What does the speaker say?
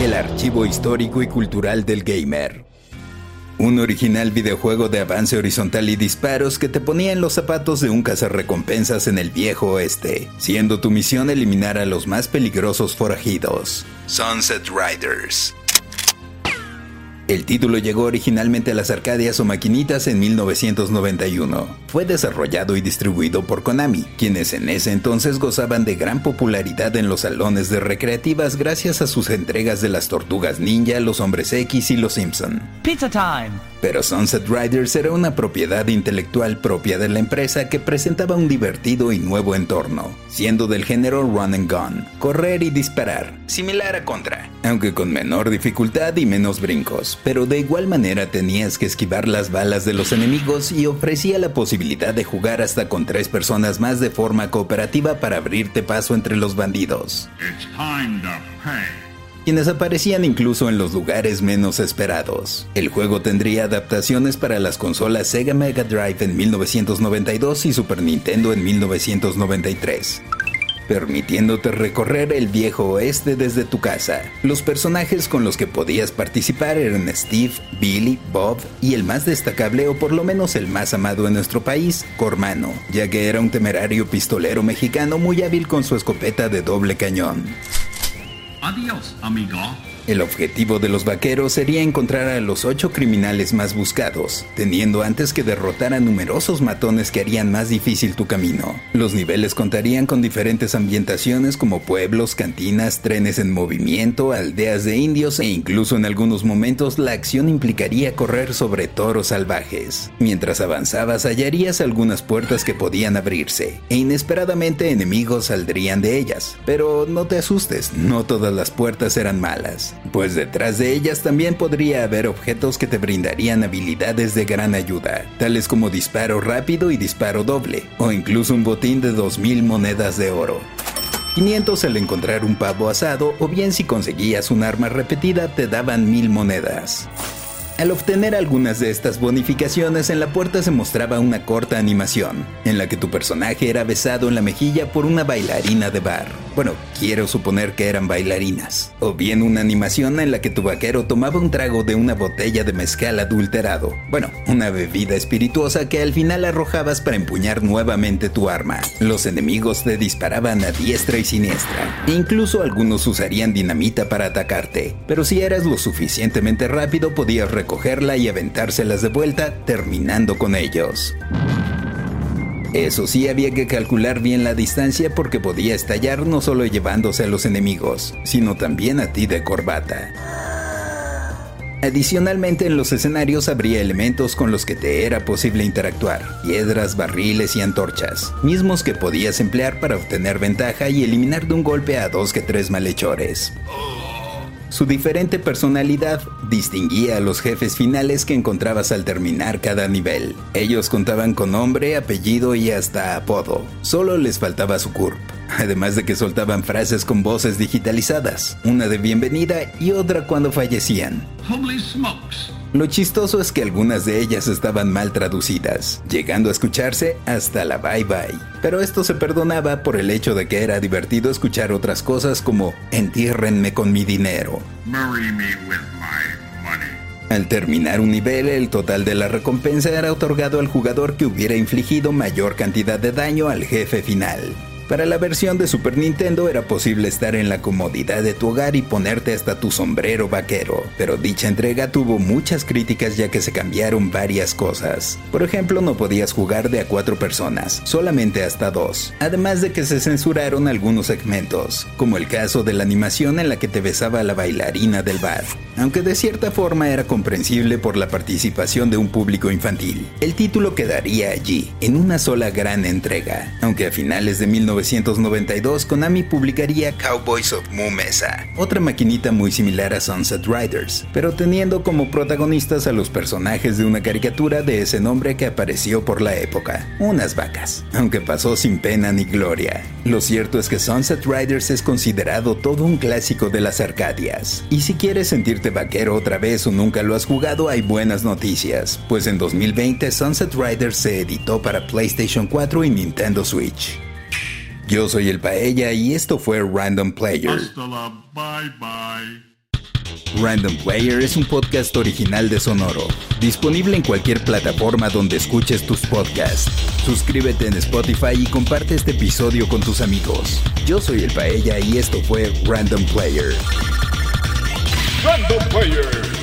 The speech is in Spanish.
El archivo histórico y cultural del gamer. Un original videojuego de avance horizontal y disparos que te ponía en los zapatos de un cazarrecompensas en el viejo oeste, siendo tu misión eliminar a los más peligrosos forajidos. Sunset Riders. El título llegó originalmente a las arcadias o maquinitas en 1991. Fue desarrollado y distribuido por Konami, quienes en ese entonces gozaban de gran popularidad en los salones de recreativas gracias a sus entregas de las Tortugas Ninja, los Hombres X y los Simpson. Pizza time. Pero Sunset Riders era una propiedad intelectual propia de la empresa que presentaba un divertido y nuevo entorno, siendo del género run and gun, correr y disparar, similar a Contra, aunque con menor dificultad y menos brincos, pero de igual manera tenías que esquivar las balas de los enemigos y ofrecía la posibilidad de jugar hasta con tres personas más de forma cooperativa para abrirte paso entre los bandidos. It's time to pay. quienes aparecían incluso en los lugares menos esperados. El juego tendría adaptaciones para las consolas Sega Mega Drive en 1992 y Super Nintendo en 1993 permitiéndote recorrer el viejo oeste desde tu casa. Los personajes con los que podías participar eran Steve, Billy, Bob y el más destacable o por lo menos el más amado en nuestro país, Cormano, ya que era un temerario pistolero mexicano muy hábil con su escopeta de doble cañón. Adios, amigo. El objetivo de los vaqueros sería encontrar a los ocho criminales más buscados, teniendo antes que derrotar a numerosos matones que harían más difícil tu camino. Los niveles contarían con diferentes ambientaciones como pueblos, cantinas, trenes en movimiento, aldeas de indios e incluso en algunos momentos la acción implicaría correr sobre toros salvajes. Mientras avanzabas hallarías algunas puertas que podían abrirse e inesperadamente enemigos saldrían de ellas. Pero no te asustes, no todas las puertas eran malas pues detrás de ellas también podría haber objetos que te brindarían habilidades de gran ayuda, tales como disparo rápido y disparo doble, o incluso un botín de 2.000 monedas de oro. 500 al encontrar un pavo asado, o bien si conseguías un arma repetida te daban 1000 monedas. Al obtener algunas de estas bonificaciones, en la puerta se mostraba una corta animación, en la que tu personaje era besado en la mejilla por una bailarina de bar. Bueno, quiero suponer que eran bailarinas. O bien una animación en la que tu vaquero tomaba un trago de una botella de mezcal adulterado. Bueno, una bebida espirituosa que al final arrojabas para empuñar nuevamente tu arma. Los enemigos te disparaban a diestra y siniestra. Incluso algunos usarían dinamita para atacarte. Pero si eras lo suficientemente rápido podías recogerla y aventárselas de vuelta, terminando con ellos. Eso sí, había que calcular bien la distancia porque podía estallar no solo llevándose a los enemigos, sino también a ti de corbata. Adicionalmente en los escenarios habría elementos con los que te era posible interactuar, piedras, barriles y antorchas, mismos que podías emplear para obtener ventaja y eliminar de un golpe a dos que tres malhechores. Su diferente personalidad distinguía a los jefes finales que encontrabas al terminar cada nivel. Ellos contaban con nombre, apellido y hasta apodo. Solo les faltaba su CURP. Además de que soltaban frases con voces digitalizadas, una de bienvenida y otra cuando fallecían. Smokes. Lo chistoso es que algunas de ellas estaban mal traducidas, llegando a escucharse hasta la bye bye. Pero esto se perdonaba por el hecho de que era divertido escuchar otras cosas como entiérrenme con mi dinero. Marry me with my money. Al terminar un nivel, el total de la recompensa era otorgado al jugador que hubiera infligido mayor cantidad de daño al jefe final. Para la versión de Super Nintendo era posible estar en la comodidad de tu hogar y ponerte hasta tu sombrero vaquero, pero dicha entrega tuvo muchas críticas ya que se cambiaron varias cosas. Por ejemplo, no podías jugar de a cuatro personas, solamente hasta dos, además de que se censuraron algunos segmentos, como el caso de la animación en la que te besaba la bailarina del bar, aunque de cierta forma era comprensible por la participación de un público infantil. El título quedaría allí, en una sola gran entrega, aunque a finales de 1992 Konami publicaría Cowboys of Moo Mesa, otra maquinita muy similar a Sunset Riders, pero teniendo como protagonistas a los personajes de una caricatura de ese nombre que apareció por la época, unas vacas, aunque pasó sin pena ni gloria. Lo cierto es que Sunset Riders es considerado todo un clásico de las Arcadias, y si quieres sentirte vaquero otra vez o nunca lo has jugado hay buenas noticias, pues en 2020 Sunset Riders se editó para PlayStation 4 y Nintendo Switch. Yo soy el Paella y esto fue Random Player. Hasta la bye bye. Random Player es un podcast original de Sonoro, disponible en cualquier plataforma donde escuches tus podcasts. Suscríbete en Spotify y comparte este episodio con tus amigos. Yo soy el Paella y esto fue Random Player. Random Player.